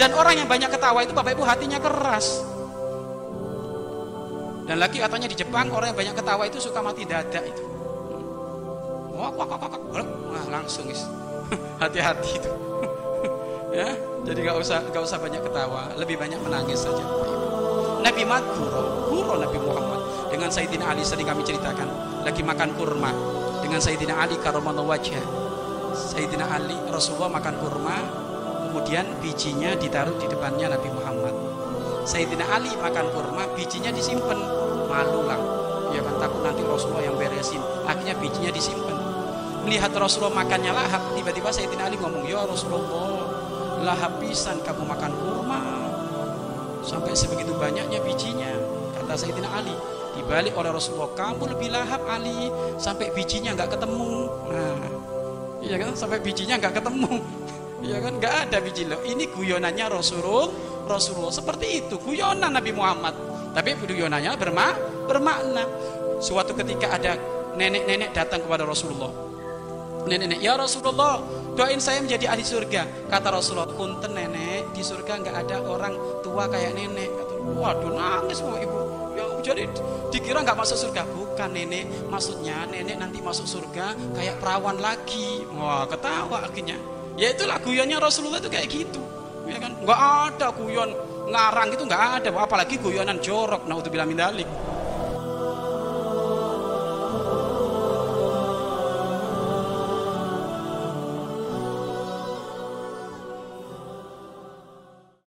Dan orang yang banyak ketawa itu Bapak Ibu hatinya keras. Dan lagi katanya di Jepang orang yang banyak ketawa itu suka mati dada itu. Wah, langsung. Hati-hati itu. ya, jadi nggak usah nggak usah banyak ketawa, lebih banyak menangis saja. Nabi Mat guru, guru Nabi Muhammad dengan Sayyidina Ali sering kami ceritakan lagi makan kurma dengan Sayyidina Ali karomanul wajah. Sayyidina Ali Rasulullah makan kurma kemudian bijinya ditaruh di depannya Nabi Muhammad. Sayyidina Ali makan kurma bijinya disimpan. Malu lah ya kan takut nanti Rasulullah yang beresin. Akhirnya bijinya disimpan. Melihat Rasulullah makannya lahap tiba-tiba Sayyidina Ali ngomong ya Rasulullah lahap pisan kamu makan kurma. Sampai sebegitu banyaknya bijinya kata Sayyidina Ali. Dibalik oleh Rasulullah kamu lebih lahap Ali sampai bijinya nggak ketemu. Nah iya kan? Sampai bijinya nggak ketemu iya kan? Nggak ada biji loh ini guyonannya Rasulullah Rasulullah seperti itu. Guyonan Nabi Muhammad. Tapi guyonannya bermak bermakna. Suatu ketika ada nenek-nenek datang kepada Rasulullah. Nenek-nenek ya Rasulullah doain saya menjadi ahli surga. Kata Rasulullah punten nenek. Di surga nggak ada orang tua kayak nenek. Kata, waduh nangis mau ibu. Ya jadi dikira nggak masuk surga. Bukan nenek. Maksudnya nenek nanti masuk surga kayak perawan lagi. Wah ketawa akhirnya ya itulah guyonnya Rasulullah itu kayak gitu. Ya kan? Nggak ada guyon ngarang itu nggak ada. Apalagi guyonan jorok nah untuk bilang mindalik